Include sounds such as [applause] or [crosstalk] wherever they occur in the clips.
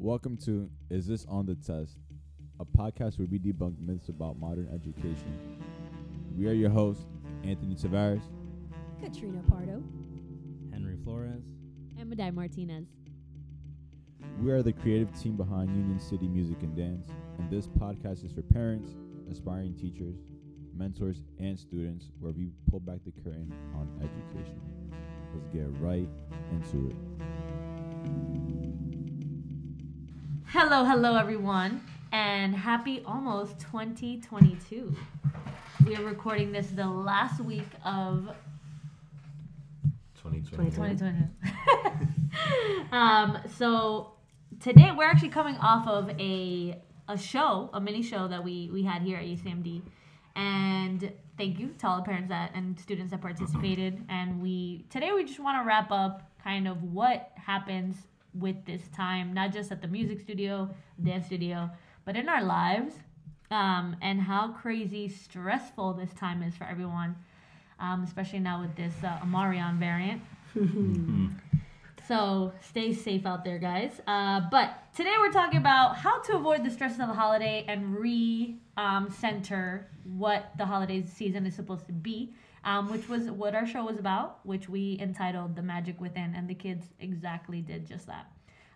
Welcome to Is This on the Test, a podcast where we debunk myths about modern education. We are your hosts, Anthony Tavares. Katrina Pardo. Henry Flores. And Madai Martinez. We are the creative team behind Union City Music and Dance, and this podcast is for parents, aspiring teachers, mentors, and students where we pull back the curtain on education. Let's get right into it. Hello, hello, everyone, and happy almost 2022. We are recording this the last week of 2020. 2020. [laughs] um, so today we're actually coming off of a a show, a mini show that we we had here at UCMD, and thank you to all the parents that and students that participated. And we today we just want to wrap up kind of what happens with this time, not just at the music studio, dance studio, but in our lives, um, and how crazy stressful this time is for everyone, um, especially now with this uh, Omicron variant. So stay safe out there, guys. Uh, but today we're talking about how to avoid the stresses of the holiday and re um, center what the holiday season is supposed to be, um, which was what our show was about, which we entitled "The Magic Within," and the kids exactly did just that.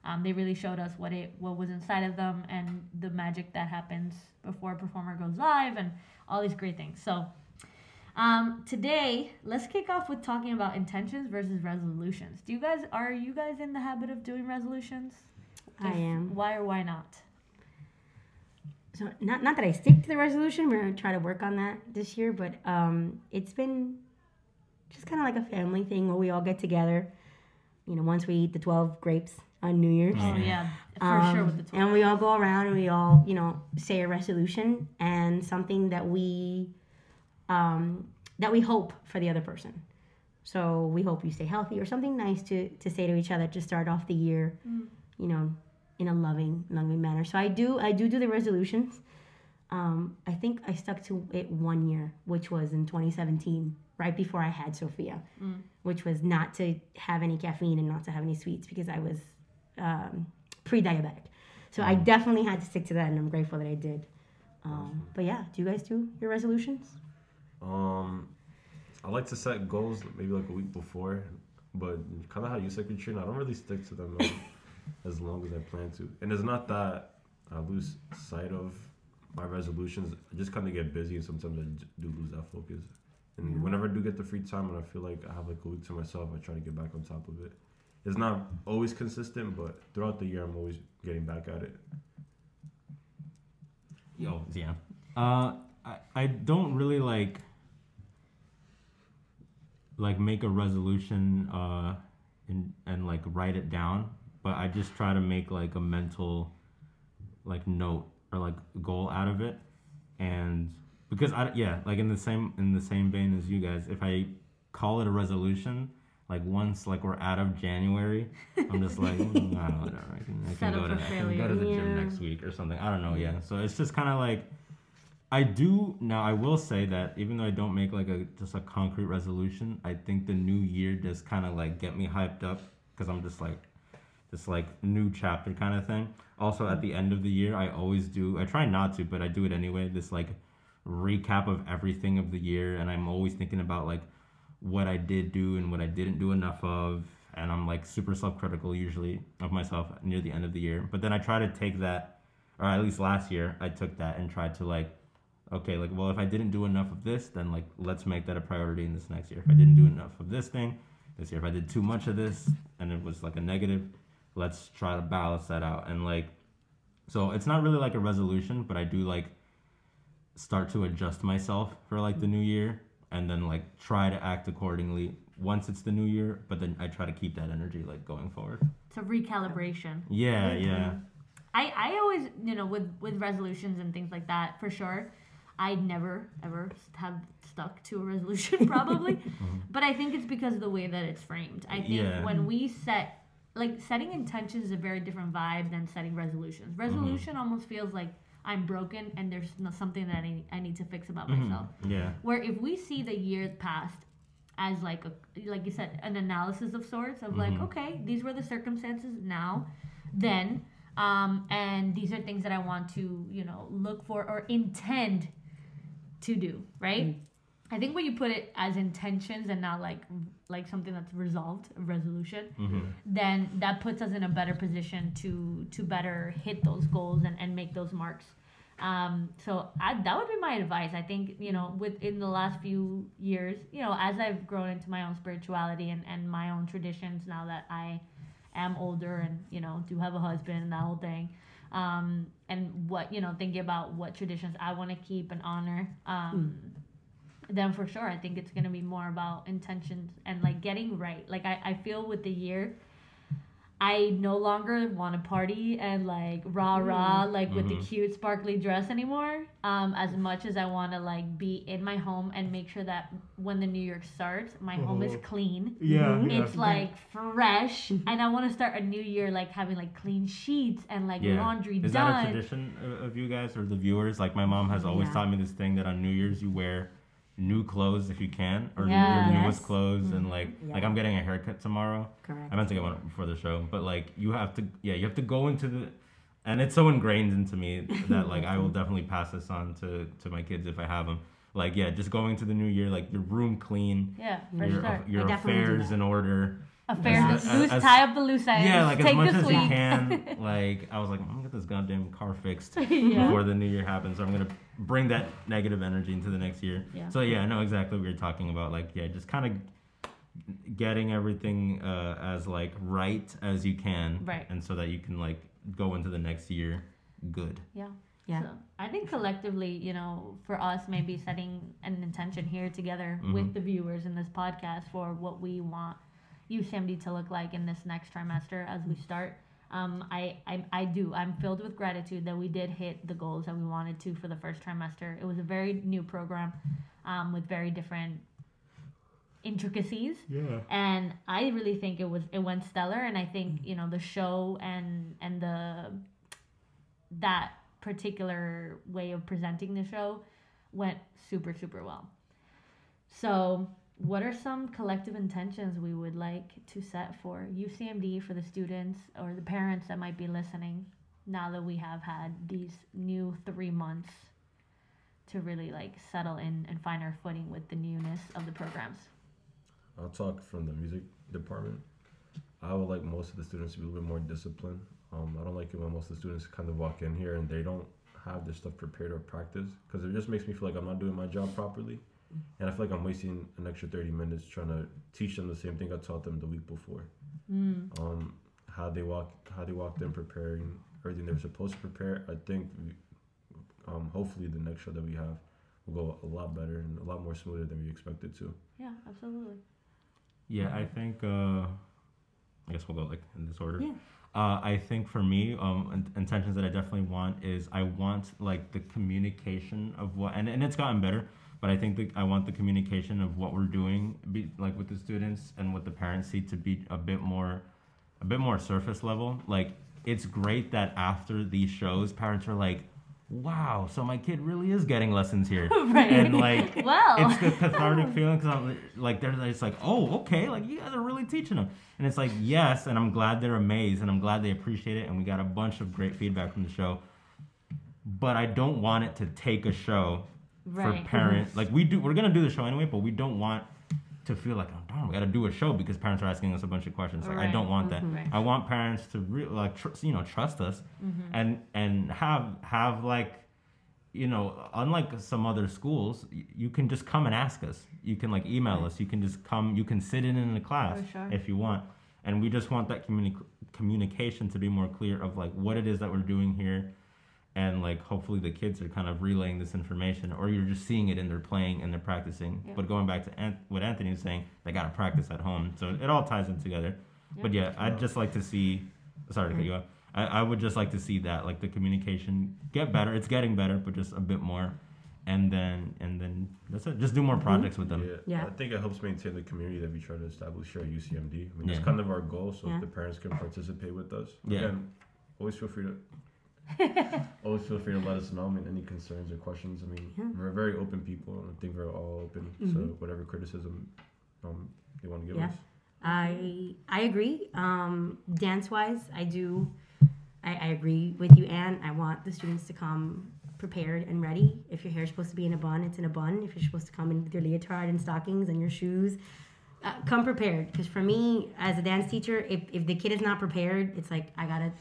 Um, they really showed us what it what was inside of them and the magic that happens before a performer goes live and all these great things. So. Um, today, let's kick off with talking about intentions versus resolutions. Do you guys are you guys in the habit of doing resolutions? I am. Why or why not? So not not that I stick to the resolution. We're gonna try to work on that this year, but um, it's been just kind of like a family thing where we all get together. You know, once we eat the twelve grapes on New Year's, Oh yeah, for um, sure with the twelve. and we all go around and we all you know say a resolution and something that we um, that we hope for the other person. So we hope you stay healthy or something nice to to say to each other to start off the year, you know, in a loving, loving manner. So I do I do do the resolutions. Um, I think I stuck to it one year, which was in 2017, right before I had Sophia, which was not to have any caffeine and not to have any sweets because I was um, pre-diabetic. So I definitely had to stick to that, and I'm grateful that I did. Um, but yeah, do you guys do your resolutions? Um, I like to set goals maybe like a week before, but kind of how you said, Katrina, I don't really stick to them like, as long as I plan to. And it's not that I lose sight of my resolutions. I just kind of get busy, and sometimes I do lose that focus. And whenever I do get the free time and I feel like I have like a week to myself, I try to get back on top of it. It's not always consistent, but throughout the year, I'm always getting back at it. Yo, yeah. Uh, I, I don't really like like make a resolution uh and and like write it down, but I just try to make like a mental like note or like goal out of it, and because I yeah like in the same in the same vein as you guys, if I call it a resolution. Like once, like we're out of January, I'm just like, [laughs] mm, I don't know, whatever. I can, I can go to, I can go to the gym next week or something. I don't know. Yeah. So it's just kind of like I do now. I will say that even though I don't make like a just a concrete resolution, I think the new year does kind of like get me hyped up because I'm just like this like new chapter kind of thing. Also, at mm-hmm. the end of the year, I always do. I try not to, but I do it anyway. This like recap of everything of the year, and I'm always thinking about like what I did do and what I didn't do enough of. And I'm like super self critical usually of myself near the end of the year. But then I try to take that, or at least last year, I took that and tried to like, okay, like, well, if I didn't do enough of this, then like, let's make that a priority in this next year. If I didn't do enough of this thing this year, if I did too much of this and it was like a negative, let's try to balance that out. And like, so it's not really like a resolution, but I do like start to adjust myself for like the new year and then like try to act accordingly once it's the new year but then i try to keep that energy like going forward It's a recalibration. yeah mm-hmm. yeah I, I always you know with with resolutions and things like that for sure I'd never ever have stuck to a resolution [laughs] probably mm-hmm. but i think it's because of the way that it's framed i think Yeah. when we set like setting intentions is a very different vibe than setting resolutions. Mm-hmm. Resolution almost feels like i'm broken and there's something that I need, I need to fix about mm-hmm. myself. Yeah. Where if we see the years past as like a like you said an analysis of sorts of like mm-hmm. okay these were the circumstances now then Um, and these are things that I want to, you know, look for or intend to do, right? I think when you put it as intentions and not like like something that's resolved, resolution, Mm-hmm. then that puts us in a better position to to better hit those goals and, and make those marks. Um, so I, that would be my advice. I think you know, within the last few years, you know, as I've grown into my own spirituality and, and my own traditions, now that I am older and you know do have a husband and that whole thing, um, and what you know, thinking about what traditions I want to keep and honor. Um, then for sure i think it's going to be more about intentions and like getting right like i, I feel with the year i no longer want to party and like rah rah like with the Mhm. cute sparkly dress anymore um as much as i want to like be in my home and make sure that when the new York starts my home is Mhm. clean Yeah, it's like fresh and i want to start a new year like having like clean sheets and like yeah. laundry Is done Is that a tradition of- of you guys or the viewers? Like my mom has always Yeah. taught me this thing that on New Year's you wear new clothes if you can, or Yeah. your newest Yes. clothes, and like Yeah. like I'm getting a haircut tomorrow. Correct. I meant to get one before the show, but like you have to, yeah, you have to go into the, and it's so ingrained into me [laughs] that like I will definitely pass this on to to my kids if I have them. Like yeah, just going to the new year, like your room clean, yeah your start your affairs in order. Affairs as- loose as- tie up the loose ends Yeah, like as take much this as week you can. [laughs] Like I was like, I'm gonna get this goddamn car fixed [laughs] Yeah. before the new year happens. So I'm gonna bring that negative energy into the next year. Yeah. So yeah, I know exactly what you're talking about. Like yeah, just kind of getting everything uh, as like right as you can, Right. And so that you can like go into the next year good. Yeah. Yeah. So I think collectively, you know, for us, maybe setting an intention here together with Mhm. the viewers in this podcast for what we want UCMD to look like in this next trimester as we start. Um, I, I, I do. I'm filled with gratitude that we did hit the goals that we wanted to for the first trimester. It was a very new program um, with very different intricacies Yeah. and I really think it was it went stellar and I think you know the show and and the that particular way of presenting the show went super super well. So, what are some collective intentions we would like to set for UCMD for the students or the parents that might be listening now that we have had these new 3 months to really like settle in and find our footing with the newness of the programs? I'll talk from the music department. I would like most of the students to be a little bit more disciplined. Um, I don't like it when most of the students kind of walk in here and they don't have their stuff prepared or practice because it just makes me feel like I'm not doing my job properly. And I feel like I'm wasting an extra 30 minutes trying to teach them the same thing I taught them the week before. Mm. Um, how they walk, how they walked in preparing everything they were supposed to prepare. I think, we, um, hopefully the next show that we have will go a lot better and a lot more smoother than we expected to. Yeah, absolutely. Yeah, I think. Uh, I guess we'll go like in this order. Yeah. Uh, I think for me, um, in- intentions that I definitely want is I want like the communication of what, and, and it's gotten better, but I think that I want the communication of what we're doing, be like with the students and with the parents see to be a bit more, a bit more surface level. Like it's great that after these shows, parents are like, "Wow, so my kid really is getting lessons here," [laughs] Right. and like [laughs] Well. it's the cathartic [laughs] feeling because I'm like they're just like, oh, okay, like you guys are really teaching them, and it's like yes, and I'm glad they're amazed, and I'm glad they appreciate it, and we got a bunch of great feedback from the show. But I don't want it to take a show Right. for parents. Mm-hmm. Like we do, we're gonna do the show anyway, but we don't want to feel like, oh darn, we gotta do a show because parents are asking us a bunch of questions. Like I don't want that. Right. I want parents to really like, tr- you know, trust us, mm-hmm. and and have have like you know, unlike some other schools, y- you can just come and ask us. You can like email us. You can just come. You can sit in in the class sure. if you want. And we just want that communi- communication to be more clear of like what it is that we're doing here, and like hopefully the kids are kind of relaying this information, or you're just seeing it and they're playing and they're practicing. Yeah. But going back to An- what Anthony was saying, they gotta practice at home. So it all ties in together. But yeah, I'd just like to see. Sorry to cut you off. I, I would just like to see that like the communication get better. It's getting better, but just a bit more. And then and then that's it. Just do more mm-hmm. projects with them. Yeah, Yeah. I think it helps maintain the community that we try to establish here at UCMD. I mean, Yeah. that's kind of our goal. So Yeah. if the parents can participate with us, Yeah. again, always feel free to. [laughs] always feel free to let us know. I mean, any concerns or questions. I mean, Yeah. we're very open people, and I think we're all open. So whatever criticism um, they want to give Yeah. us. I I agree. Um, dance wise, I do. I, I agree with you, Anne. I want the students to come prepared and ready. If your hair's supposed to be in a bun, it's in a bun. If you're supposed to come in with your leotard and stockings and your shoes, uh, come prepared. Because for me, as a dance teacher, if, if the kid is not prepared, it's like I gotta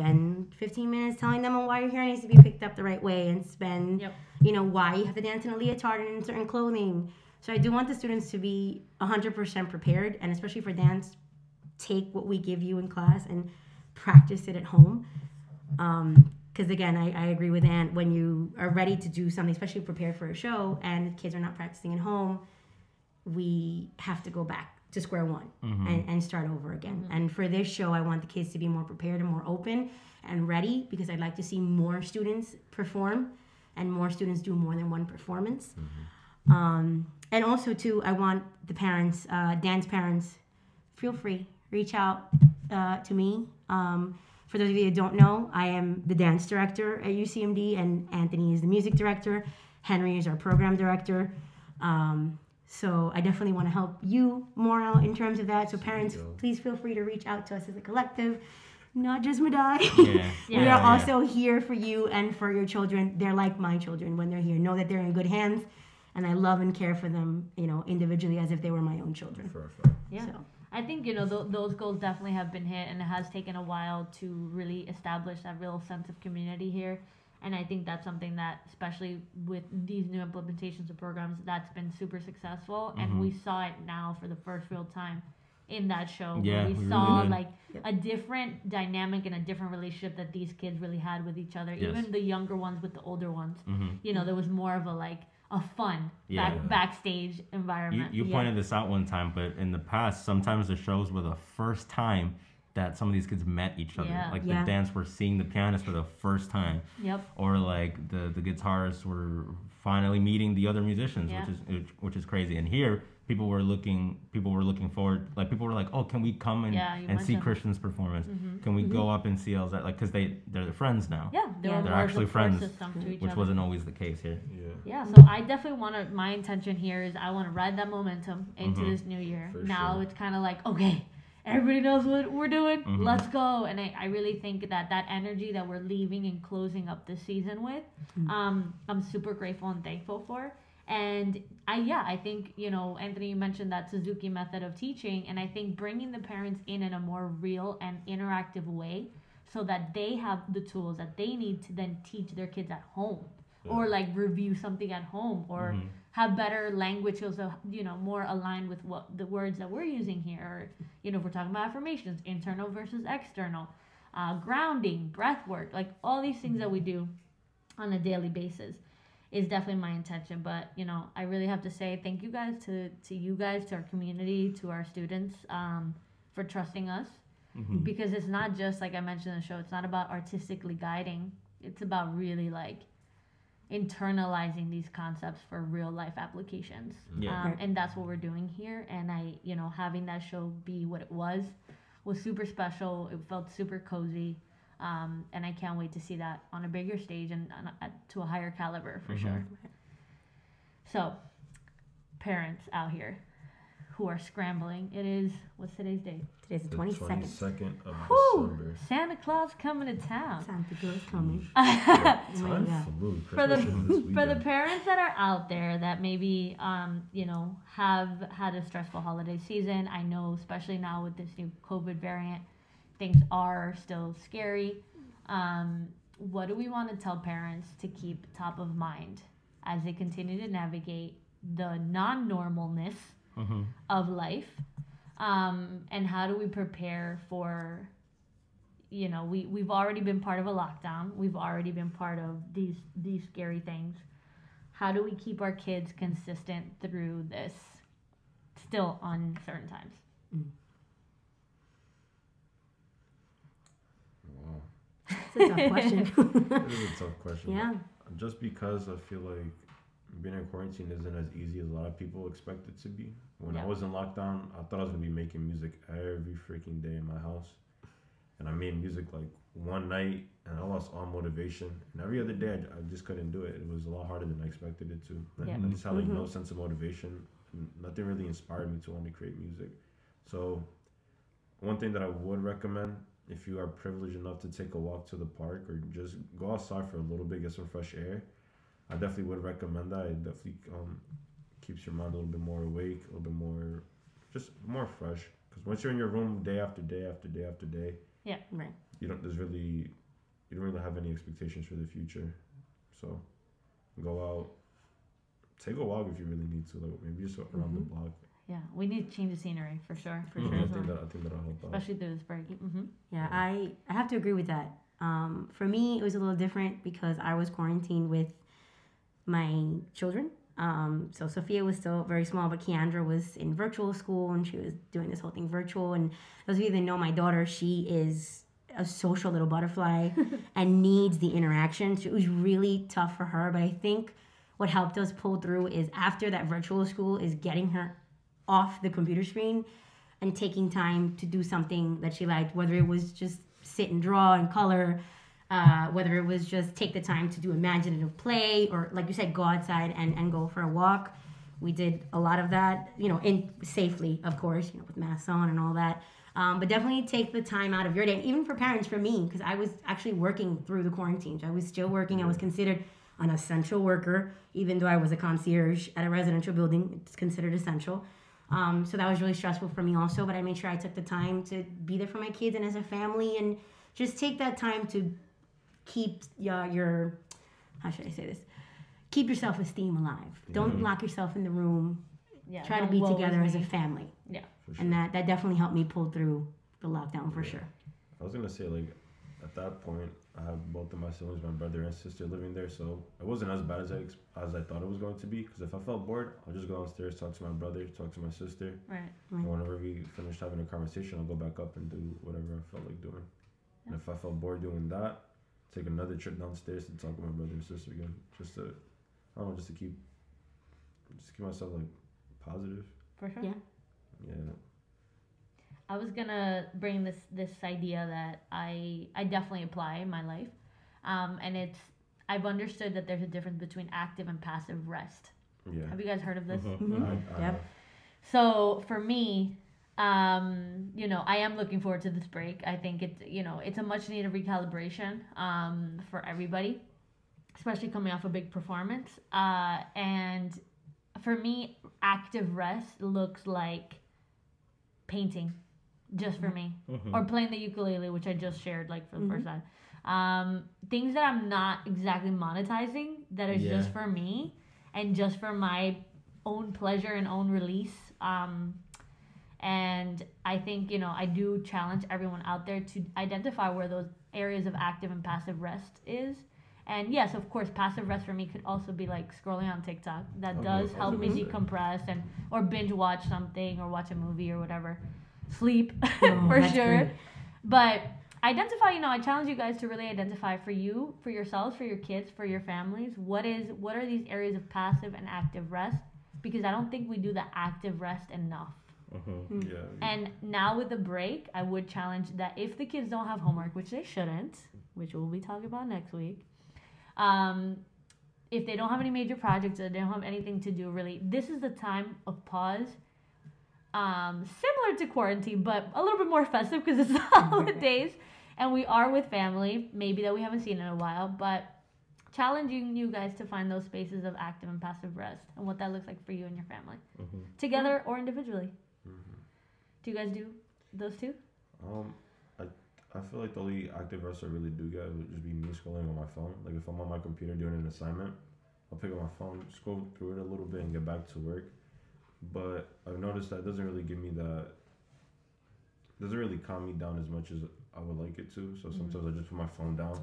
spend mm-hmm. 15 minutes telling them why your hair needs to be picked up the right way and spend, Yep. you know, why you have to dance in a leotard and in certain clothing. So I do want the students to be 100% prepared, and especially for dance, take what we give you in class and practice it at home. Um, because again, I, I agree with Ann. When you are ready to do something, especially prepare for a show, and the kids are not practicing at home, we have to go back to square one and, and start over again. And for this show, I want the kids to be more prepared and more open and ready because I'd like to see more students perform and more students do more than one performance. Um, and also, too, I want the parents, uh, dance parents, feel free, reach out uh, to me. Um, for those of you who don't know, I am the dance director at UCMD, and Anthony is the music director. Henry is our program director. Um, so I definitely want to help you more out in terms of that. So parents, please feel free to reach out to us as a collective, not just Madai. Yeah. [laughs] we are also here for you and for your children. They're like my children when they're here. Know that they're in good hands, and I love and care for them, you know, individually as if they were my own children. For a. Yeah. So. I think you know th- those goals definitely have been hit, and it has taken a while to really establish that real sense of community here. And I think that's something that, especially with these new implementations of programs, that's been super successful. And we saw it now for the first real time in that show. where Yeah, we, we saw did. like Yep. a different dynamic and a different relationship that these kids really had with each other. Yes. Even the younger ones with the older ones. hmm You know, there was more of a like a fun Yeah. back, backstage You, environment. you Yeah. pointed this out one time, but in the past, sometimes the shows were the first time that some of these kids met each other. Yeah. Like Yeah. the dance, we're seeing the pianist for the first time, Yep. or like the the guitarists were finally meeting the other musicians, Yeah. which is which, which is crazy. And here, people were looking, people were looking forward. Like people were like, oh, can we come and Yeah, and see mentioned. Christian's performance? Mhm. Can we go up and see Elza? Like, cause they they're friends now, Yeah, they Yeah. were They're actually support friends, system to each which other. wasn't always the case here. Yeah. Yeah, so I definitely want to. My intention here is I want to ride that momentum into Mhm. this new year. For now sure. it's kind of like okay, everybody knows what we're doing. Mhm. Let's go. And I, I really think that that energy that we're leaving and closing up this season with, um, I'm super grateful and thankful for. And I yeah, I think you know Anthony you mentioned that Suzuki method of teaching, and I think bringing the parents in in a more real and interactive way, so that they have the tools that they need to then teach their kids at home or like review something at home or Mhm. Have better language also you know more aligned with what the words that we're using here or you know if we're talking about affirmations internal versus external uh, grounding breath work like all these things that we do on a daily basis is definitely my intention but you know i really have to say thank you guys to to you guys to our community to our students um, for trusting us Mhm. because it's not just like I mentioned in the show. It's not about artistically guiding. It's about really like internalizing these concepts for real life applications. Yeah. Um, and that's what we're doing here. And I, you know, having that show be what it was was super special. It felt super cozy. Um, and I can't wait to see that on a bigger stage and on a, to a higher caliber for Mhm. sure. So, parents out here who are scrambling, it is what's today's date? Today's the The twenty second. 22nd of Whew, December. Santa Claus coming to town. Santa Claus coming. [laughs] Yeah, Oh time God. for the Christmas is this for the parents that are out there that maybe um you know have had a stressful holiday season i know especially now with this new covid variant things are still scary um what do we want to tell parents to keep top of mind as they continue to navigate the non-normalness Mhm. of life um, and how do we prepare for you know we, we've already been part of a lockdown we've already been part of these these scary things how do we keep our kids consistent through this still uncertain times Wow. It's a tough question. [laughs] It is a tough question. yeah. Just because I feel like being in quarantine isn't as easy as a lot of people expect it to be. When I was in lockdown, I thought I was gonna be making music every freaking day in my house, and I made music like one night, and I lost all motivation. And every other day, I, I just couldn't do it. It was a lot harder than I expected it to. And Yeah. I just had like no Mhm. sense of motivation. Nothing really inspired me to want to create music. So, one thing that I would recommend if you are privileged enough to take a walk to the park or just go outside for a little bit, get some fresh air, I definitely would recommend that. It definitely um, keeps your mind a little bit more awake, a little bit more, just more fresh. Because once you're in your room day after day after day after day, yeah, Right. you don't. There's really, you don't really have any expectations for the future. So, go out, take a walk if you really need to. Like maybe just around the Mhm. block. Yeah, we need to change the scenery for sure, for Yeah, sure. I think that I think that'll help out. Especially through this break. hmm Yeah, I, I have to agree with that. Um, for me, it was a little different because I was quarantined with my children. Um, so Sophia was still very small, but Keandra was in virtual school and she was doing this whole thing virtual. And those of you that know my daughter, she is a social little butterfly [laughs] and needs the interaction. So it was really tough for her. But I think what helped us pull through is after that virtual school is getting her off the computer screen and taking time to do something that she liked, whether it was just sit and draw and color, uh, whether it was just take the time to do imaginative play, or like you said, go outside and, and go for a walk. We did a lot of that, you know, in safely, of course, you know, with masks on and all that. Um, but definitely take the time out of your day, even for parents, for me, because I was actually working through the quarantine. I was still working. I was considered an essential worker, even though I was a concierge at a residential building. It's considered essential. Um, so that was really stressful for me also. But I made sure I took the time to be there for my kids and as a family, and just take that time to keep your, your how should I say this? Keep your self esteem alive. Don't mm-hmm. lock yourself in the room. Yeah. Try to be together as a family, Yeah. Sure. and that that definitely helped me pull through the lockdown for Yeah. sure. I was gonna say like at that point I have both of my siblings, my brother and sister living there, so it wasn't as bad as I as I thought it was going to be. Because if I felt bored, I'll just go downstairs, talk to my brother, talk to my sister, Right. Right. and whenever we finished having a conversation, I'll go back up and do whatever I felt like doing. And if I felt bored doing that, take another trip downstairs to talk with my brother and sister again, just to I don't know, just to keep just to keep myself like positive. For sure. Yeah. Yeah. I was gonna bring this this idea that I I definitely apply in my life, um, and it's I've understood that there's a difference between active and passive rest. Yeah. Have you guys heard of this? Mhm. Mhm. I, I Yep. have- So for me, um, you know, I am looking forward to this break. I think it's you know it's a much needed recalibration um, for everybody, especially coming off a big performance. Uh, and for me, active rest looks like painting, just for me, Mhm. or playing the ukulele, which I just shared like for the Mhm. first time. Um, things that I'm not exactly monetizing that is just for me and just for my own pleasure and own release. Um, and I think, you know, I do challenge everyone out there to identify where those areas of active and passive rest is. And yes, of course, passive rest for me could also be like scrolling on TikTok. That Okay, does help me mm-hmm. decompress and or binge watch something or watch a movie or whatever. Sleep [laughs] Oh, for sure. great. But identify, you know, I challenge you guys to really identify for you, for yourselves, for your kids, for your families, what is what are these areas of passive and active rest? Because I don't think we do the active rest enough. Mhm. Yeah. And now with the break, I would challenge that if the kids don't have homework, which they shouldn't, which we'll be talking about next week, um, if they don't have any major projects or they don't have anything to do, really, this is the time of pause. Um, similar to quarantine, but a little bit more festive because it's [laughs] the holidays and we are with family, maybe that we haven't seen in a while, but challenging you guys to find those spaces of active and passive rest and what that looks like for you and your family, Mhm. together or individually. Do you guys do those two? Um, I I feel like the only active rest I really do get would just be me scrolling on my phone. Like if I'm on my computer doing an assignment, I'll pick up my phone, scroll through it a little bit, and get back to work. But I've noticed that doesn't really give me that. Doesn't really calm me down as much as I would like it to. So sometimes I just put my phone down,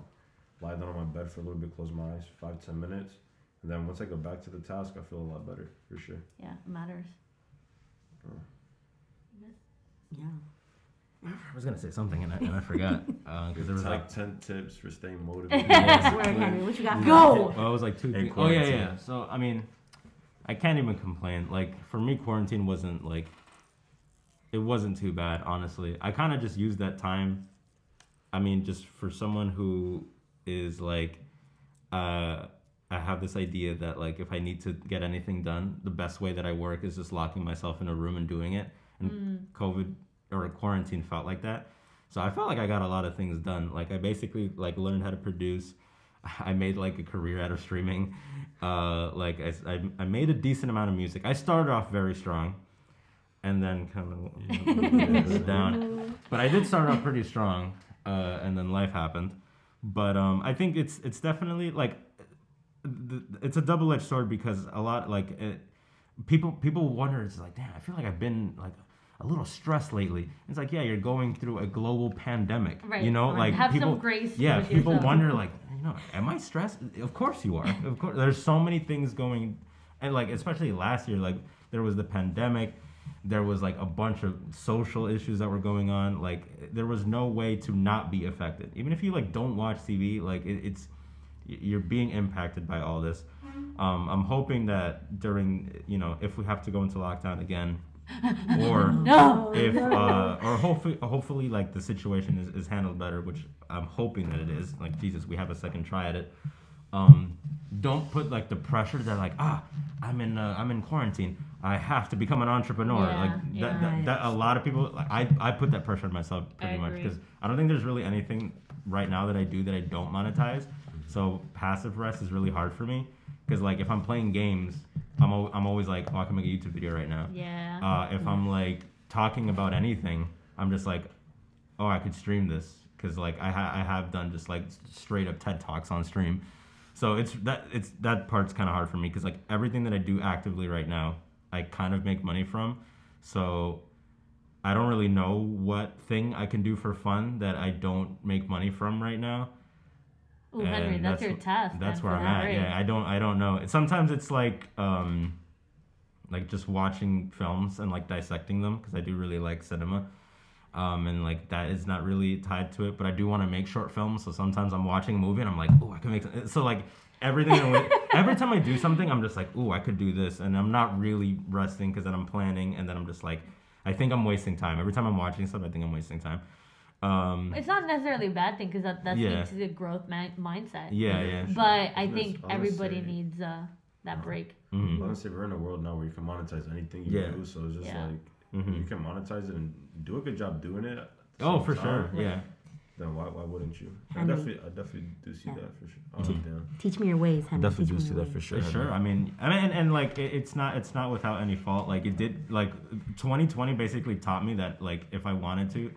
lie down on my bed for a little bit, close my eyes, five ten minutes, and then once I go back to the task, I feel a lot better for sure. Yeah, it matters. Yeah. I was gonna say something and I, and I forgot because there was Top like ten tips for staying motivated. [laughs] Swear, Henry, what you got? Go! well, it was like two. In thi- oh yeah, yeah. So I mean, I can't even complain. Like for me, quarantine wasn't like. It wasn't too bad, honestly. I kind of just used that time. I mean, just for someone who is like, uh, I have this idea that like if I need to get anything done, the best way that I work is just locking myself in a room and doing it. And Mm. COVID or quarantine felt like that. So I felt like I got a lot of things done. Like I basically like learned how to produce. [laughs] I made like a career out of streaming. Uh, like I, I, I made a decent amount of music. I started off very strong, and then kind of you know, down. But I did start off pretty strong, uh, and then life happened. But um, I think it's it's definitely like it's a double edged sword because a lot like it, people people wonder it's like damn I feel like I've been like a little stressed lately. It's like yeah you're going through a global pandemic. Right. You know like Have some people grace yeah people yourself. wonder like you know am I stressed? Of course you are. Of course there's so many things going and like especially last year like there was the pandemic there was like a bunch of social issues that were going on like there was no way to not be affected even if you like don't watch tv like it, it's you're being impacted by all this um, i'm hoping that during you know if we have to go into lockdown again or [laughs] No. if uh, or hopefully hopefully like the situation is, is handled better which i'm hoping that it is. Like jesus we have a second try at it. Um, don't put like the pressure that like ah i'm in uh, i'm in quarantine. I have to become an entrepreneur. Yeah, like that, yeah. that, that a lot of people like, i i put that pressure on myself pretty I much because i don't think there's really anything right now that i do that i don't monetize. So passive rest is really hard for me because like if i'm playing games i'm, al- I'm always like oh i can make a youtube video right now Yeah. uh, if I'm like talking about anything, I'm just like, oh, I could stream this because like I ha- I have done just like straight up TED talks on stream. So it's that it's that part's kind of hard for me because like everything that I do actively right now, I kind of make money from. So I don't really know what thing I can do for fun that I don't make money from right now. Ooh, Henry, and that's, your task. That's where I'm at. right? Yeah, I don't I don't know. Sometimes it's like um like just watching films and like dissecting them because I do really like cinema. Um, and like that is not really tied to it, but I do want to make short films. So sometimes I'm watching a movie and I'm like, oh, I can make. Some. So like everything, [laughs] every time I do something, I'm just like, oh, I could do this, and I'm not really resting because then I'm planning, and then I'm just like, I think I'm wasting time. Every time I'm watching stuff, I think I'm wasting time. Um, It's not necessarily a bad thing because that, that Yeah. speaks to the growth mi- mindset. yeah, yeah. sure. But I think I was everybody needs uh, that break. Mhm. Honestly, we're in a world now where you can monetize anything you Yeah. do. So it's just Yeah. like Mhm. you can monetize it and do a good job doing it. Oh, for time, sure. Yeah. Then why why wouldn't you? I Henry. definitely I definitely do see Yeah. that for sure. Oh, damn. Teach me your ways, Henry. Definitely Teach do see that for sure. For sure. I mean, I mean, and, and like it, it's not it's not without any fault. Like it did. Like 2020 basically taught me that like if I wanted to,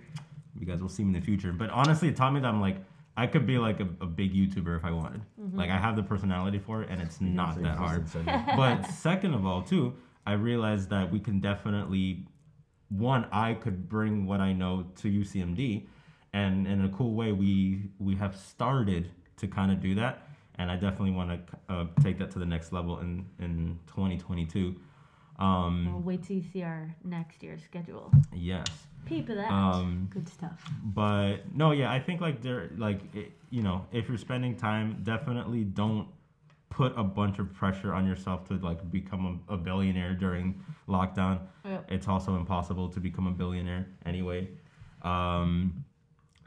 you guys will see me in the future. But honestly, it taught me that I'm like I could be like a, a big YouTuber if I wanted. Like I have the personality for it, and it's not that hard. [laughs] [laughs] but second of all, too, I realized that we can definitely one I could bring what I know to UCMD, and in a cool way we we have started to kind of do that, and I definitely want to uh, take that to the next level in in 2022. Um, We'll wait till you see our next year's schedule. yes. Peep of that. Um, Good stuff. but no, yeah, I think like there, like it, you know, if you're spending time, definitely don't put a bunch of pressure on yourself to like become a, a billionaire during lockdown. Yep. It's also impossible to become a billionaire anyway. Um,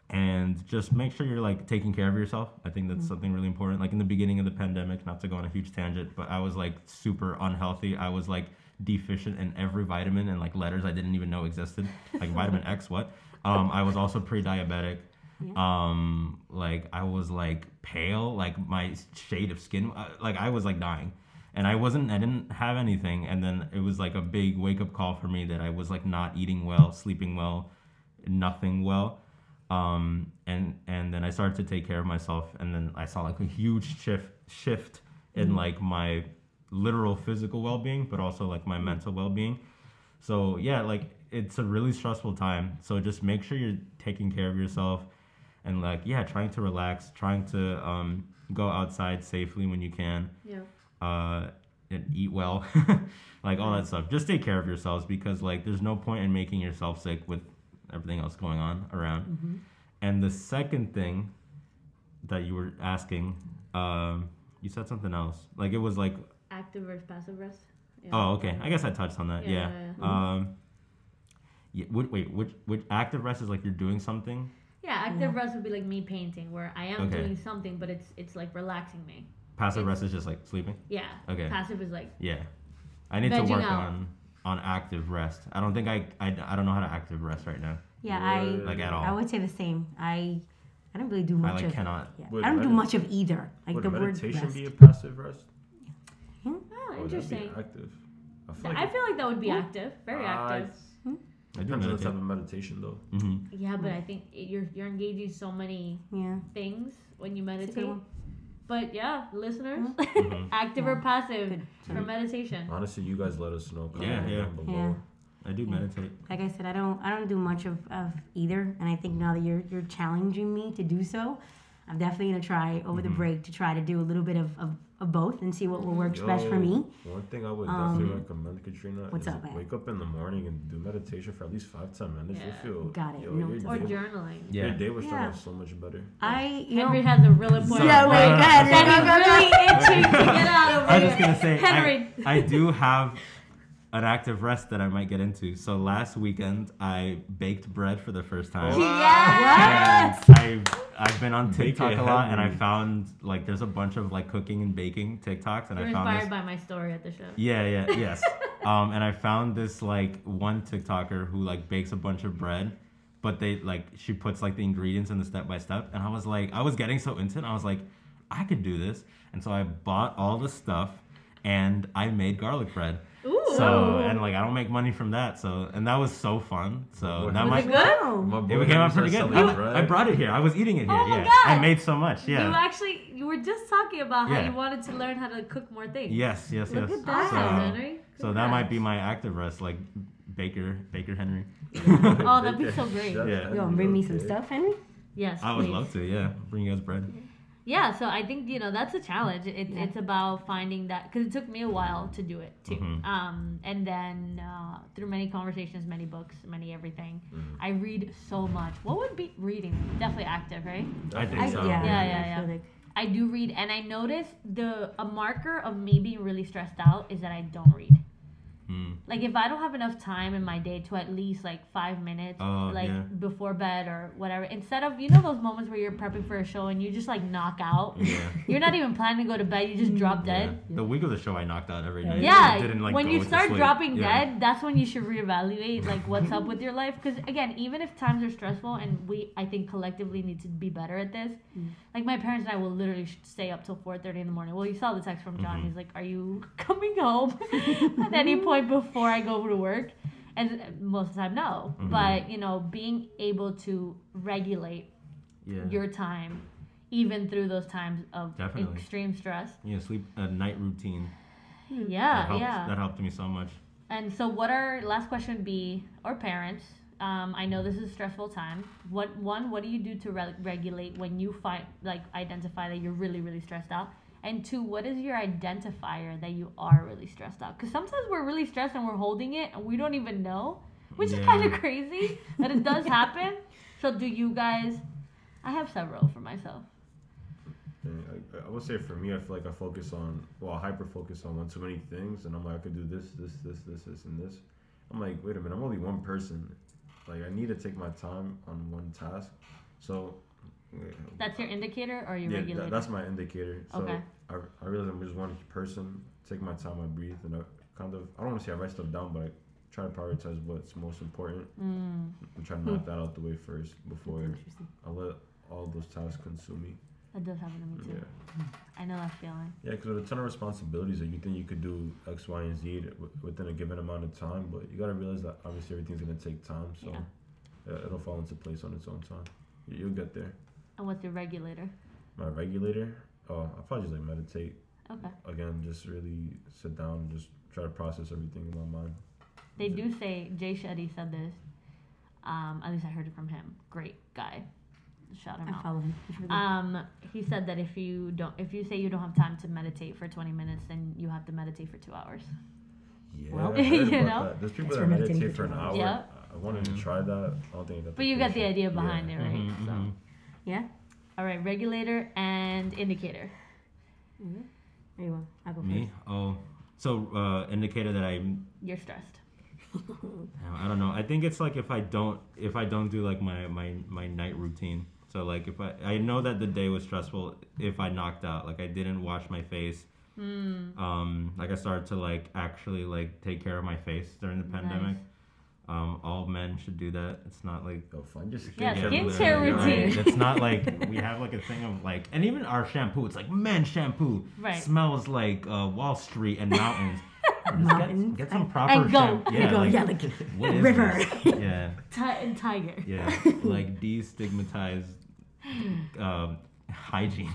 and just make sure you're like taking care of yourself. I think that's something really important. Like in the beginning of the pandemic, not to go on a huge tangent, but I was like super unhealthy. I was like deficient in every vitamin and like letters I didn't even know existed, like vitamin X. What? Um, I was also pre-diabetic. Um, like I was like pale, like my shade of skin, uh, like I was like dying, and I wasn't. I didn't have anything, and then it was like a big wake up call for me that I was like not eating well, sleeping well, nothing well um, and and then I started to take care of myself, and then I saw like a huge shift shift in like my literal physical well being, but also like my mental well being. So yeah, like it's a really stressful time. So just make sure you're taking care of yourself, and like yeah, trying to relax, trying to um, go outside safely when you can yeah. uh, and eat well, [laughs] like all that stuff. Just take care of yourselves because like there's no point in making yourself sick with everything else going on around. And the second thing that you were asking, um, you said something else. Like it was like, Active versus passive rest. Yeah. oh, okay. I guess I touched on that. Yeah, Yeah. yeah, yeah. Um, yeah. Wait, wait. Which which active rest is like you're doing something? Yeah, active rest would be like me painting, where I am Okay. doing something, but it's it's like relaxing me. Passive It's- rest is just like sleeping. Yeah. Okay. Passive is like Yeah. I need to work out. on on active rest. I don't think I, I I don't know how to active rest right now. Yeah, I Like, at all. I would say the same. I I don't really do much I, like, of cannot. Yeah. Would I don't do much of either. Like Would the word meditation rest. be a passive rest? Oh, Oh, that'd be interesting. active. I feel like I feel like that would be active, very I- active. I do Depends on the meditate. type of meditation though. hmm Yeah, but I think it- you're you're engaging so many yeah. things when you It's a good meditate. But yeah, listeners, [laughs] Mhm. active or passive Good. for meditation. Honestly, you guys let us know. Yeah, Comment yeah. down below. Yeah. I do Yeah. meditate. Like I said, I don't I don't do much of, of either. And I think now that you're you're challenging me to do so, I'm definitely gonna try over the Mhm. break to try to do a little bit of, of, of both and see what will works best for me. One thing I would Um, definitely recommend, Katrina, what's is up, man? wake up in the morning and do meditation for at least five ten minutes. Yeah. You feel Got it. Yo, No, Or day, journaling. your Yeah. day was starting Yeah. off so much better. I you know Henry has a real important Yeah, wait, point go ahead, that go, go, go. really [laughs] itching to get out of I was just gonna say, Henry. I, I do have an active rest that I might get into. So last weekend, I baked bread for the first time. Yes. And I've, I've been on TikTok a lot, and I found like there's a bunch of like cooking and baking TikToks, and You're I found inspired this. by my story at the show. Yeah, yeah, [laughs] yes. um, and I found this like one TikToker who like bakes a bunch of bread, but they like she puts like the ingredients in the step by step, and I was like, I was getting so into it, I was like, I could do this, and so I bought all the stuff, and I made garlic bread. Ooh. So and like I don't make money from that, so and that was so fun. So Was that Was might it good? My it came out pretty good. I, bread. I brought it here. I was eating it here. Oh my yeah, God. I made so much. Yeah. You actually, you were just talking about how Yeah. you wanted to learn how to cook more things. Yes, yes, Look yes. at that, So, Henry. so that might be my active rest, like Baker, Baker Henry. [laughs] Oh, that'd be so great. Yeah. Henry, You want to bring me some stuff, Henry? Yes. I would please. love to. Yeah, bring you guys bread. Yeah, so I think you know that's a challenge. It's Yeah. it's about finding that because it took me a while to do it too. Mhm. Um, and then uh, through many conversations, many books, many everything, Mhm. I read so much. What would be reading? Definitely active, right? I think I, so. yeah, Yeah, I yeah, feel yeah. like- I do read, and I notice the a marker of me being really stressed out is that I don't read. Mm. Like if I don't have enough time in my day to at least like five minutes, Oh, like yeah. before bed or whatever, instead of you know those moments where you're prepping for a show and you just like knock out. Yeah. [laughs] You're not even planning to go to bed. You just drop yeah. dead. The week of the show, I knocked out every night. Yeah, I didn't, like, when you start dropping Yeah. dead, that's when you should reevaluate like what's up with your life. Because again, even if times are stressful, and we, I think collectively need to be better at this. Mm. Like my parents and I will literally stay up till four thirty in the morning. Well, you saw the text from John. Mhm. He's like, "Are you [laughs] coming home [laughs] at any point [laughs] before I go over to work?" And most of the time, no. Mhm. But you know, being able to regulate Yeah. your time, even through those times of Definitely. extreme stress. yeah, sleep a night routine. Yeah, that helped, yeah. That helped me so much. And so, what our last question would be, or parents? Um, I know this is a stressful time. What one? What do you do to re- regulate when you find like identify that you're really really stressed out? And two, what is your identifier that you are really stressed out? Because sometimes we're really stressed and we're holding it and we don't even know, which is kind of crazy, but it does [laughs] happen. So, do you guys? I have several for myself. I, I would say for me, I feel like I focus on, well, I hyper focus on one too many things, and I'm like, I could do this, this, this, this, this, and this. I'm like, wait a minute, I'm only one person. Like, I need to take my time on one task. So, yeah, That's your indicator or your yeah, regulator? that, that's my indicator. So Okay. I, I realize I'm just one person. Take my time, I breathe, and I kind of, I don't want to say I write stuff down, but I try to prioritize what's most important. Mm. I'm trying to knock that out the way first before I let all those tasks consume me. That does happen to me too. Yeah. I know that feeling. Yeah, because with a ton of responsibilities, like you think you could do X, Y, and Z wi- within a given amount of time, but you gotta realize that obviously everything's gonna take time, so Yeah. yeah, it'll fall into place on its own time. You'll get there. And what's your regulator? My regulator, oh, I probably just like meditate Okay. again, just really sit down, and just try to process everything in my mind. They do say Jay Shetty said this. Um, at least I heard it from him. Great guy. Shout him I out. follow him. [laughs] Um, he said that if you don't, if you say you don't have time to meditate for 20 minutes, then you have to meditate for two hours. Yeah, Well, [laughs] you know? that. There's people That's that meditate for for an hour. hours. Yeah. I wanted to Mhm. try that. I don't think I got. But you got the idea behind yeah. it, right? Mhm, So, mhm. Yeah. all right, regulator and indicator. Mm-hmm. There you go. I'll go Me? Oh, so uh, indicator that I'm. You're stressed. [laughs] I don't know. I think it's like if I don't if I don't do like my my my night routine. So like if I I know that the day was stressful if I knocked out like I didn't wash my face. Mm. Um, like I started to like actually like take care of my face during the Nice. Pandemic. Um, all men should do that. It's not like Yo, find your skin Yeah, care skincare routine. Right. It's not like [laughs] we have like a thing of like, and even our shampoo. It's like men shampoo. Right. Smells like uh, Wall Street and mountains. [laughs] Just Mountains Get, get some proper and goat. shampoo. And goat, yeah, like [laughs] what is river. this? Yeah, Ti- and tiger. yeah. Like destigmatize um, hygiene.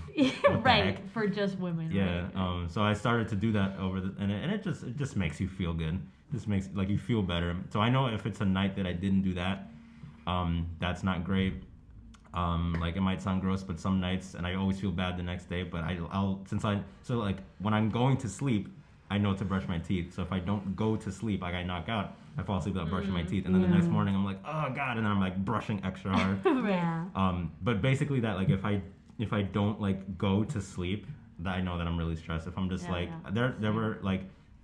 Right for just women. Yeah. right. Um. So I started to do that over the, and it, and it just it just makes you feel good. Just makes like you feel better. So I know if it's a night that I didn't do that, um, that's not great. Um, like it might sound gross, but some nights, and I always feel bad the next day. But I, I'll since I so like when I'm going to sleep, I know to brush my teeth. So if I don't go to sleep, like I knock out, I fall asleep without brushing my teeth, and then the next morning I'm like, oh god, and then I'm like brushing extra hard. [laughs] Yeah. Um, but basically that like if I if I don't like go to sleep, that I know that I'm really stressed. If I'm just Yeah, like yeah. there there were like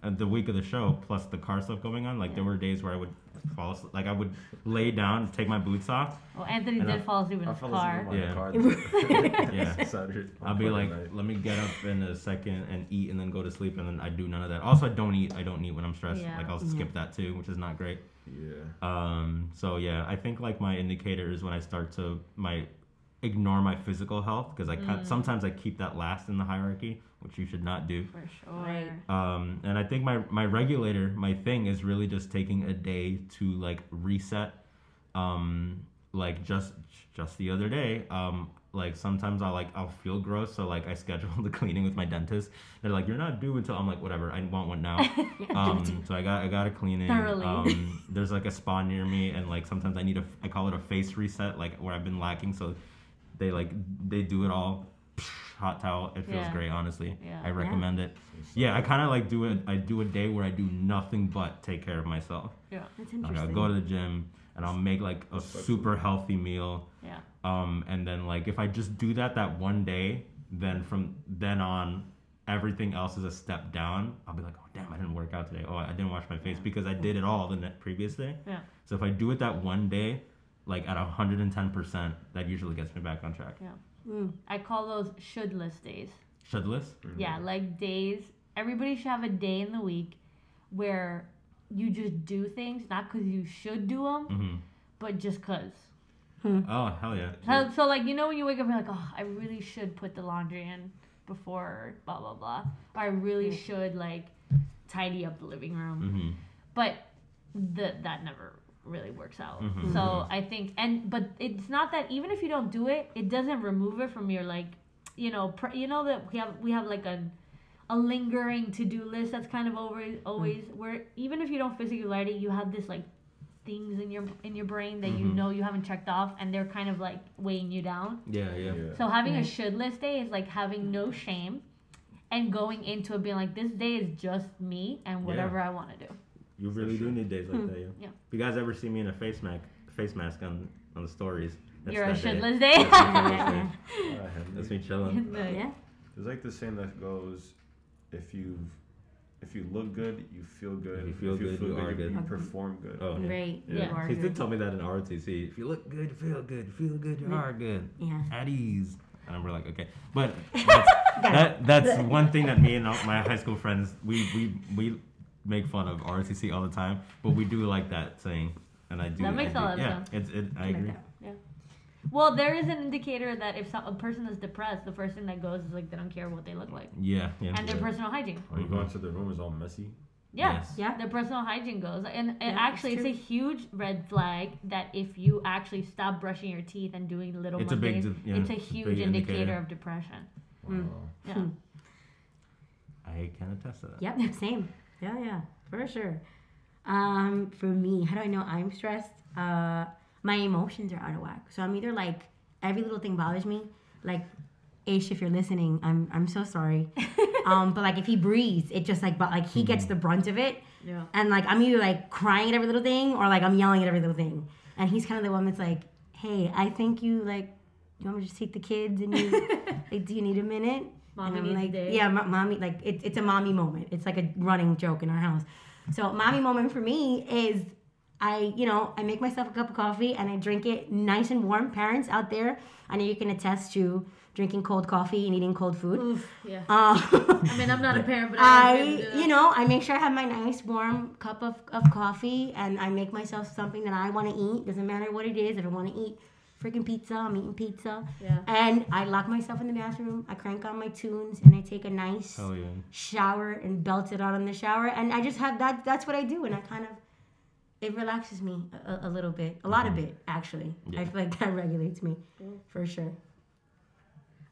the week of the show plus the car stuff going on, like there were days where I would fall asleep, like I would lay down, take my boots off. Well, Anthony And did I- fall asleep in I his fell car. asleep Yeah. car. [laughs] Yeah. [laughs] Saturday. I'll be like, night. let me get up in a second and eat and then go to sleep and then I do none of that. Also, I don't eat. I don't eat when I'm stressed. Yeah. Like I'll skip that too, which is not great. yeah. Um, so yeah, I think like my indicator is when I start to my ignore my physical health because I cut, sometimes I keep that last in the hierarchy, which you should not do. For sure. Right. Um, and I think my my regulator, my thing is really just taking a day to like reset. Um, like just just the other day, um, like sometimes I'll like I'll feel gross, so like I schedule [laughs] the cleaning with my dentist. They're like, you're not due until I'm like, whatever, I want one now. [laughs] um, so I got I got a cleaning. Thoroughly. Um, there's like a spa near me, and like sometimes I need a I call it a face reset, like where I've been lacking. So they like they do it all. Hot towel. It feels Yeah. great, honestly. Yeah. I recommend it. Yeah, I kind of like do it. I do a day where I do nothing but take care of myself. Yeah. That's Like, I'll go to the gym and I'll make like a super healthy meal. Yeah. Um, and then like if I just do that that one day, then from then on, everything else is a step down. I'll be like, oh damn, I didn't work out today. Oh, I didn't wash my face because I did it all the previous day. Yeah. So if I do it that one day, like at hundred and ten percent, that usually gets me back on track. Yeah. Mm. I call those shouldless days. Shouldless. Yeah, like days. Everybody should have a day in the week where you just do things not because you should do them, hmm but just cause. Oh hell yeah. So, so like you know when you wake up you're like, oh, I really should put the laundry in before blah blah blah. Or I really should like tidy up the living room. hmm But the, that never really works out. Mhm. So I think and but it's not that even if you don't do it, it doesn't remove it from your like you know pr- you know that we have we have like a a lingering to do list that's kind of always always where even if you don't physically write it, you have this like things in your in your brain that you Mhm. know you haven't checked off and they're kind of like weighing you down. Yeah, yeah. Yeah. So having a should list day is like having no shame and going into it being like this day is just me and whatever I want to do. You really do need days like hmm. that, yeah. Yeah. If you guys ever see me in a face mask, face mask on on the stories, that's You're a that day. day. That's my should list day. Henry. [laughs] That's me chilling. Nice. Yeah. There's like the saying that goes, if you if you look good, you feel good. If you feel good, you are good. You perform good. Oh, yeah. Right. Yeah. You He did tell me that in ROTC. If you look good, you feel good. Feel good, you are good. Yeah. At ease. And we're like, okay. But [laughs] that's, that that's [laughs] one thing that me and all my high school friends we we we make fun of ROTC all the time, but we do like that saying. And I do. That makes I a do, lot of yeah, sense. It's it. I like agree. Yeah. Well, there is an indicator that if some, a person is depressed, the first thing that goes is like they don't care what they look like Yeah, yeah. and their Yeah. personal hygiene. Or you go into the room, is all messy. Yeah. Yes. Yeah. Their personal hygiene goes, and, and Yeah, actually, it's it's, a huge red flag that if you actually stop brushing your teeth and doing little It's a big mundane, yeah, it's a it's a huge big indicator. indicator. of depression. Wow. Mm. Yeah. Hmm. I can attest to that. Yep, same. Yeah, yeah, for sure. Um, for me, how do I know I'm stressed? Uh, my emotions are out of whack. So I'm either like every little thing bothers me. Like, Ish, if you're listening, I'm I'm so sorry. [laughs] um, but like if he breathes, it just like but like he gets the brunt of it. Yeah. And like I'm either like crying at every little thing or like I'm yelling at every little thing. And he's kind of the one that's like, hey, I think you like, you want me to just take the kids and you, [laughs] like, do you need a minute? Mommy and I'm like, day. yeah, mo- mommy, like it, it's a mommy moment. It's like a running joke in our house. So mommy moment for me is I, you know, I make myself a cup of coffee and I drink it nice and warm. Parents out there, I know you can attest to drinking cold coffee and eating cold food. Oof, yeah. Um, I mean, I'm not a [laughs] parent, but I, I, agree with that. you know, I make sure I have my nice warm cup of, of coffee and I make myself something that I want to eat. Doesn't matter what it is. If I want to eat freaking pizza, I'm eating pizza. Yeah. And I lock myself in the bathroom. I crank on my tunes and I take a nice Hell yeah. shower and belt it out in the shower. And I just have that. That's what I do. And I kind of, it relaxes me a, a little bit, a lot of mm-hmm. it actually. Yeah. I feel like that [laughs] regulates me for sure.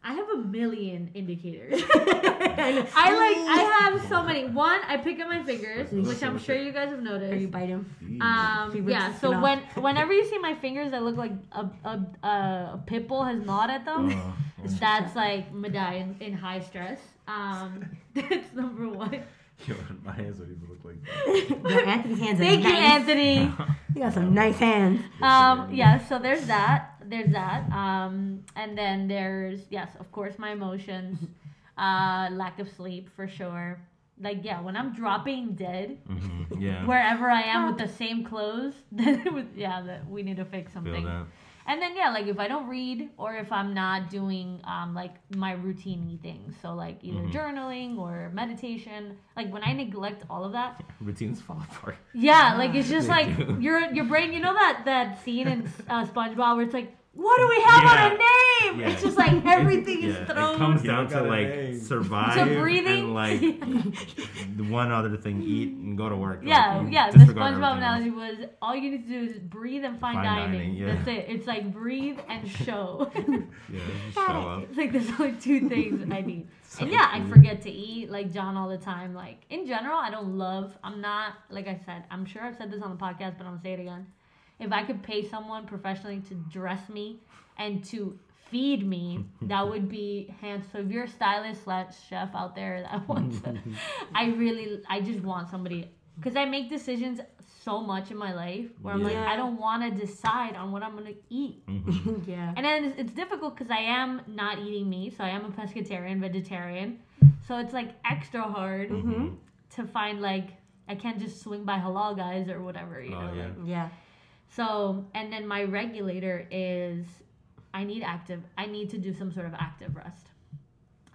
I have a million indicators. [laughs] I like. I have so many. One, I pick up my fingers, which I'm sure you guys have noticed. Or you noticed. bite them. Um, yeah. So when whenever you see my fingers that look like a a, a, a pit bull has gnawed at them, Oh, that's like Madai in, in high stress. Um, [laughs] that's number one. Yo, my hands don't even look like that. [laughs] Yo, Anthony's hands are Thank you. Anthony. [laughs] You got some nice hands. Um, yeah, so there's that. There's that. Um, and then there's yes, of course, my emotions. [laughs] Uh, lack of sleep for sure. Like yeah, when I'm dropping dead mhm, Yeah. wherever I am with the same clothes, then it was yeah that we need to fix Feel something. And then yeah, like if I don't read or if I'm not doing um like my routine things, so like either Mhm. journaling or meditation, like when I neglect all of that, [laughs] Routines fall apart. yeah, like it's just They like do. your your brain. You know that that scene in uh, SpongeBob where it's like, what do we have on a name? Yeah. It's just like everything yeah, is thrown. It comes down to like name. survive to breathing. and like [laughs] the one other thing, eat and go to work. yeah, Like, yeah. The SpongeBob everything else. analogy was all you need to do is breathe and fine, Fine dining. dining, yeah. That's it. It's like breathe and [laughs] show. Yeah, just [laughs] show up. it's like there's only two things I need. So and yeah, I forget to eat like John all the time. Like in general, I don't love. I'm not like I said. I'm sure I've said this on the podcast, but I'm gonna say it again. If I could pay someone professionally to dress me and to feed me, [laughs] that would be hands. So if you're a stylist slash chef out there that [laughs] wants, to, [laughs] I really, I just want somebody because I make decisions so much in my life where I'm like, I don't want to decide on what I'm gonna eat. Mhm. yeah. And then it's, it's difficult because I am not eating meat, so I am a pescatarian, vegetarian. So it's like extra hard Mhm. to find like I can't just swing by halal guys or whatever, you Oh, know. yeah. Like, Yeah. So and then my regulator is I need active. I need to do some sort of active rest.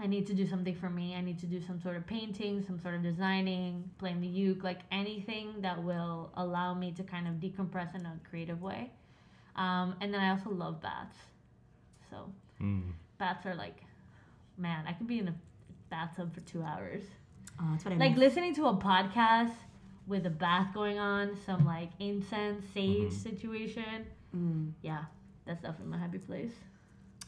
I need to do something for me. I need to do some sort of painting, some sort of designing, playing the uke, like anything that will allow me to kind of decompress in a creative way. Um, and then I also love baths. So Mm. baths are like, man, I could be in a bathtub for two hours. Oh, that's what I Like miss. listening to a podcast with a bath going on, some like incense, sage Mhm. situation. Mm. Yeah, that's definitely my happy place.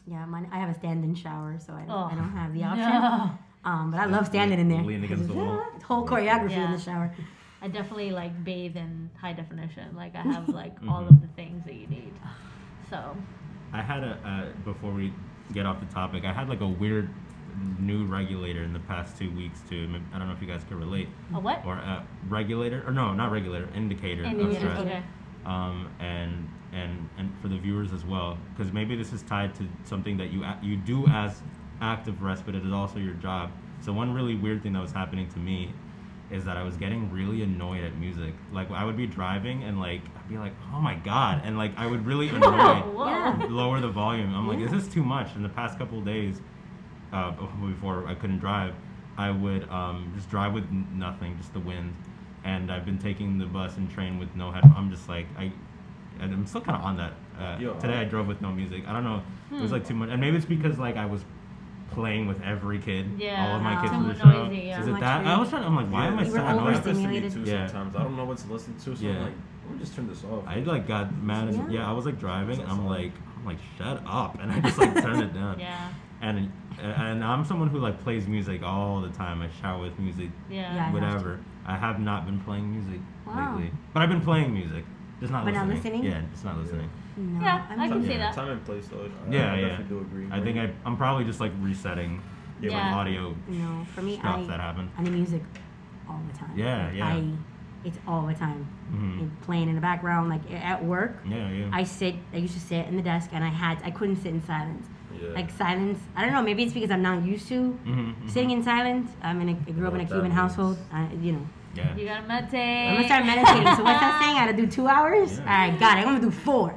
Yeah, mine, I have a stand-in shower, so I don't, I Oh, don't have the [laughs] option. No. Um, but I love standing in there. Lean against the wall. [laughs] Whole choreography in Yeah. the shower. I definitely like bathe in high definition. Like I have like [laughs] all Mhm. of the things that you need. So I had a uh, before we get off the topic. I had like a weird new regulator in the past two weeks too. I don't know if you guys can relate a what? or a regulator or no, not regulator, indicator of Indicator. stress. Okay. um, and and and for the viewers as well, because maybe this is tied to something that you you do as active rest, but it is also your job. So one really weird thing that was happening to me is that I was getting really annoyed at music. Like I would be driving and like I'd be like, oh my god, and like I would really [laughs] annoy. Yeah. lower the volume. I'm like, Yeah. is this too much? In the past couple of days, uh, before I couldn't drive, I would um, just drive with nothing, just the wind. And I've been taking the bus and train with no headphones. I'm just like, I, and I'm still kind of on that. Uh, Yo, today I I- drove with no music. I don't know. It Hmm. was like too much, and maybe it's because like I was playing with every kid. Yeah, all of my kids Too for the show. noisy, yeah. Is it that? for I you. was trying. I'm like, why am I You so were annoyed? to me overstimulated. too Yeah. sometimes. I don't know what to listen to, so Yeah. I'm like, let me just turn this off. I like got mad. Yeah. yeah, I was like driving. That's I'm like, I'm like, shut up, and I just like turned it down. [laughs] Yeah. And and I'm someone who like plays music all the time. I shower with music, Yeah. Yeah. I have whatever. I have not been playing music Wow. lately, but I've been playing music, just not But not listening. listening? Yeah, just not listening. No, Yeah, I I can see yeah, that. Time and place, though. I, Yeah, I yeah. definitely do agree. I think I I'm probably just like resetting Yeah, yeah, Yeah. audio no, for me, stuff I, that happened. I need music all the time. Yeah, Like, yeah. I, it's all the time. hmm It playing in the background, like at work. Yeah, yeah. I sit. I used to sit in the desk, and I had. I couldn't sit in silence. Yeah. Like silence. I don't know. Maybe it's because I'm not used to Mhm, mhm. sitting in silence. I mean, I grew up in a Cuban means. household. I, you know. Yeah. You gotta meditate. I'm gonna start meditating. So what's that saying? I gotta do two hours. Yeah. All right, got it. I'm gonna do four.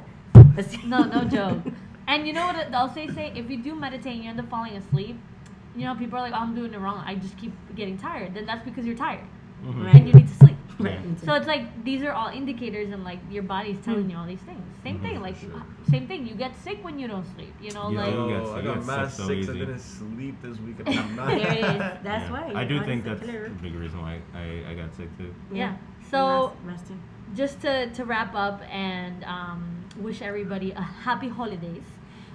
Let's see. No, no [laughs] joke. And you know what they'll say? Say if you do meditate and you end up falling asleep, you know people are like, oh, I'm doing it wrong. I just keep getting tired. Then that's because you're tired Mhm. Right. and you need to sleep. [laughs] Yeah. So it's like these are all indicators, and like your body's telling you all these things. Same Mhm. thing, like Sure. same thing. You get sick when you don't sleep. You know, Yeah. like you get Yo, I got get mad sick so six. I didn't sleep this week. and I'm not. There it is. That's Yeah. why. I do think that's killer. a big reason why I, I got sick too. yeah. Not So resting. just to, to wrap up and um, wish everybody a happy holidays.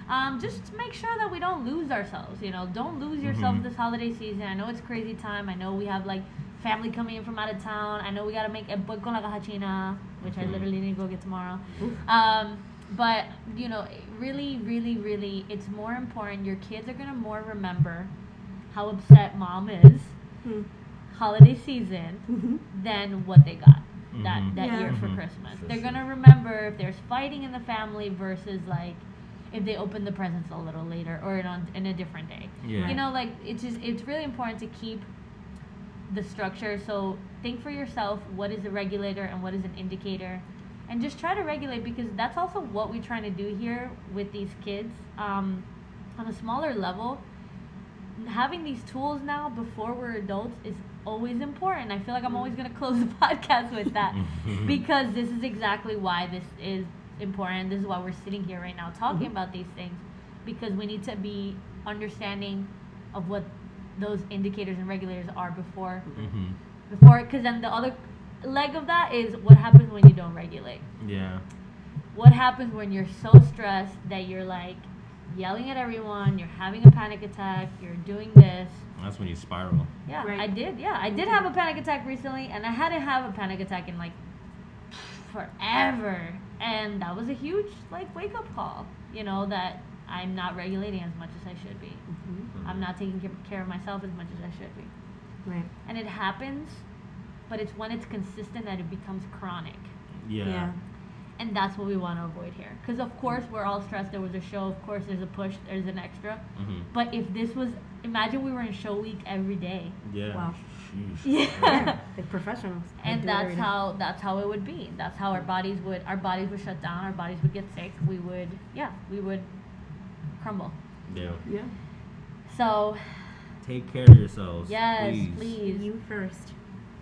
Um, just make sure that we don't lose ourselves. You know, don't lose yourself Mhm. this holiday season. I know it's crazy time. I know we have like family coming in from out of town. I know we gotta make a boy con la caja china, which I Mhm. literally need to go get tomorrow. Um, but you know, really, really, really, it's more important. Your kids are gonna more remember how upset mom is Hmm. holiday season Mhm. than what they got that Mhm. that Yeah. year for. Christmas. For They're sure. gonna remember if there's fighting in the family versus like if they open the presents a little later or in, on, in a different day. Yeah. You know, like it's just it's really important to keep the structure. So think for yourself what is a regulator and what is an indicator, and just try to regulate because that's also what we're trying to do here with these kids. Um, on a smaller level, having these tools now before we're adults is always important. I feel like I'm always going to close [laughs] the podcast with that [laughs] because this is exactly why this is important. This is why we're sitting here right now talking Mhm. about these things because we need to be understanding of what those indicators and regulators are before hmm before because then the other leg of that is what happens when you don't regulate Yeah. what happens when you're so stressed that you're like yelling at everyone you're having a panic attack you're doing this That's when you spiral. yeah Right. i did yeah i did have a panic attack recently and i hadn't have a panic attack in like forever and that was a huge like wake up call you know that i'm not regulating as much as i should be Mhm. i'm not taking care of myself as much as i should be Right. and it happens but it's when it's consistent that it becomes chronic Yeah. Yeah. and that's what we want to avoid here because of course we're all stressed there was a show of course there's a push there's an extra hmm but if this was imagine we were in show week every day Yeah. Wow. Sheesh. yeah [laughs] Like professionals. And that's how that's how it would be that's how our bodies would our bodies would shut down our bodies would get sick we would yeah we would crumble Yeah. Yeah. so Take care of yourselves. yes please. please, You first.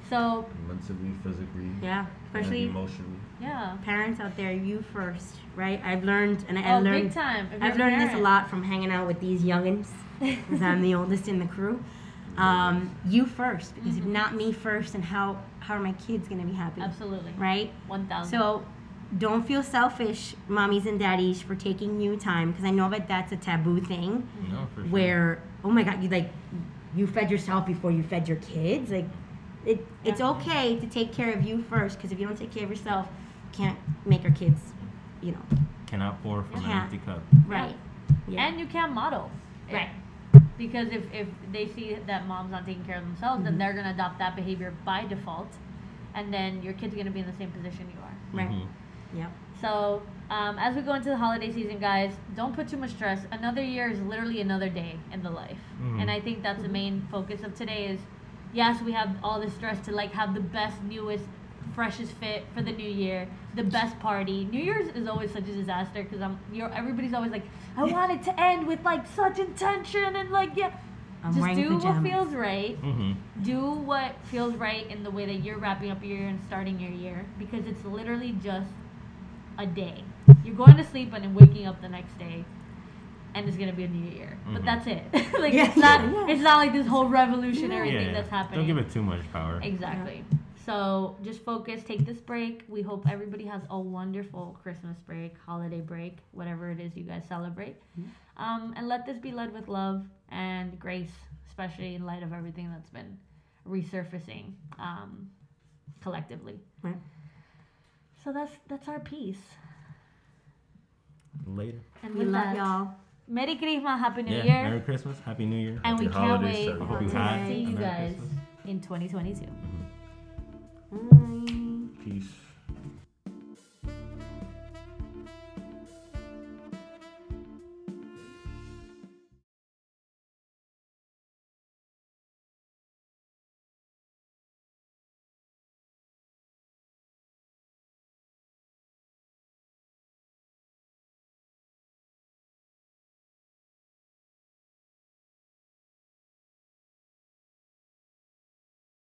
so Mentally, physically, Yeah. Especially and emotionally. yeah parents out there. You first. Right. I've learned, and I oh learned. big time If I've you're a learned this a lot from hanging out with these youngins, because I'm the [laughs] oldest in the crew. Um, you first, because if Mhm. not me first, then how how are my kids gonna be happy? absolutely Right. 1000 So don't feel selfish, mommies and daddies, for taking you time, because I know that that's a taboo thing. No, for sure. Where oh my god, you like you fed yourself before you fed your kids. Like it, it's okay to take care of you first, because if you don't take care of yourself, you can't make our kids, you know, Cannot pour from an empty cup. right. Yeah. and you can't model it. Right. because if, if they see that mom's not taking care of themselves then Mhm. they're going to adopt that behavior by default and then your kid's are going to be in the same position you are Right. Mhm. Yep. so um, as we go into the holiday season guys don't put too much stress. Another year is literally another day in the life. Mhm. and i think that's the main focus of today is yes we have all this stress to like have the best newest freshest fit for the new year the best party. New year's is always such a disaster because i'm you're everybody's always like i want it to end with like such intention and like yeah. I'm just wearing do what feels right. Hmm do what feels right in the way that you're wrapping up your year and starting your year because it's literally just a day. You're going to sleep and then waking up the next day and it's gonna be a new year. But Mhm. that's it. [laughs] like Yeah, it's not yeah, yeah. it's not like this whole revolutionary Yeah. thing that's happening. Don't give it too much power. Exactly. So just focus, take this break. We hope everybody has a wonderful Christmas break, holiday break, whatever it is you guys celebrate. Mm-hmm. Um, and let this be led with love and grace, especially in light of everything that's been resurfacing um, collectively. Right. So that's that's our piece. Later. And We with love that, y'all. Merry Christmas, Happy New yeah. Year, Merry Christmas. Happy New Year. and we Happy can't wait to I hope to see you guys Christmas. in 2022. Mhm. Mm.